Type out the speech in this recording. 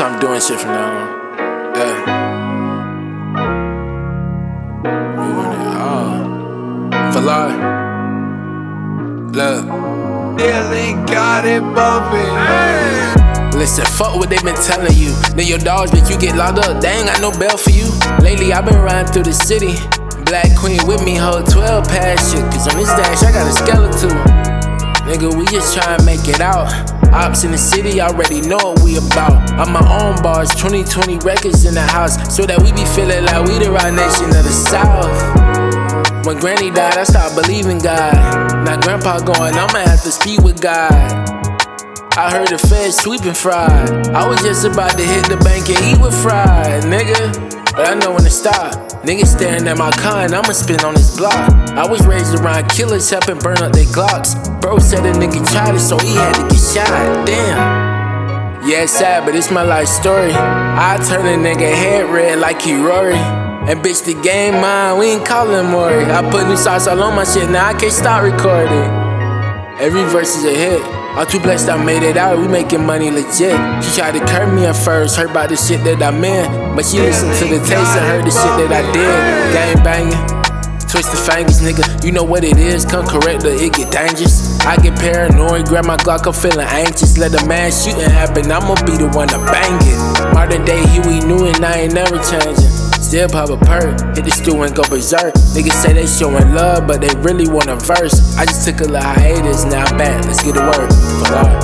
I'm doing shit from now on. Yeah. We want it all. For life. Look. Dylan got it bumping. Listen, fuck what they been telling you. Then your dogs make you get locked up. They ain't got no bail for you. Lately, i been riding through the city. Black Queen with me, hold 12 past shit. Cause on this dash, I got a skeleton. Nigga, we just try and make it out. Ops in the city already know what we about. I'm my own bars, 2020 records in the house. So that we be feeling like we the right nation of the South. When Granny died, I stopped believing God. Now Grandpa going, I'ma have to speak with God. I heard the feds sweeping fried. I was just about to hit the bank and eat with fried, nigga. But I know when to stop. Niggas staring at my and I'ma spin on this block. I was raised around killers helping burn up their Glocks. Bro said a nigga tried it, so he had to get shot. Damn. Yeah, it's sad, but it's my life story. I turn a nigga head red like he Rory. And bitch, the game mine, we ain't callin' Maury. I put new sauce all on my shit, now I can't stop recording. Every verse is a hit. I'm too blessed I made it out, we making money legit. She tried to curb me at first, heard about the shit that I'm in. But she listened to the taste and heard the shit that I did. Gang banging, twist the fingers, nigga. You know what it is, come correct or it get dangerous. I get paranoid, grab my Glock, I'm feeling anxious. Let a man shooting happen, I'ma be the one to bang it. Modern day, we knew and I ain't never changing. Still pop a perk, hit the stew and go berserk. Niggas say they showing love, but they really want a verse. I just took a little hiatus, now I'm back, let's get to work.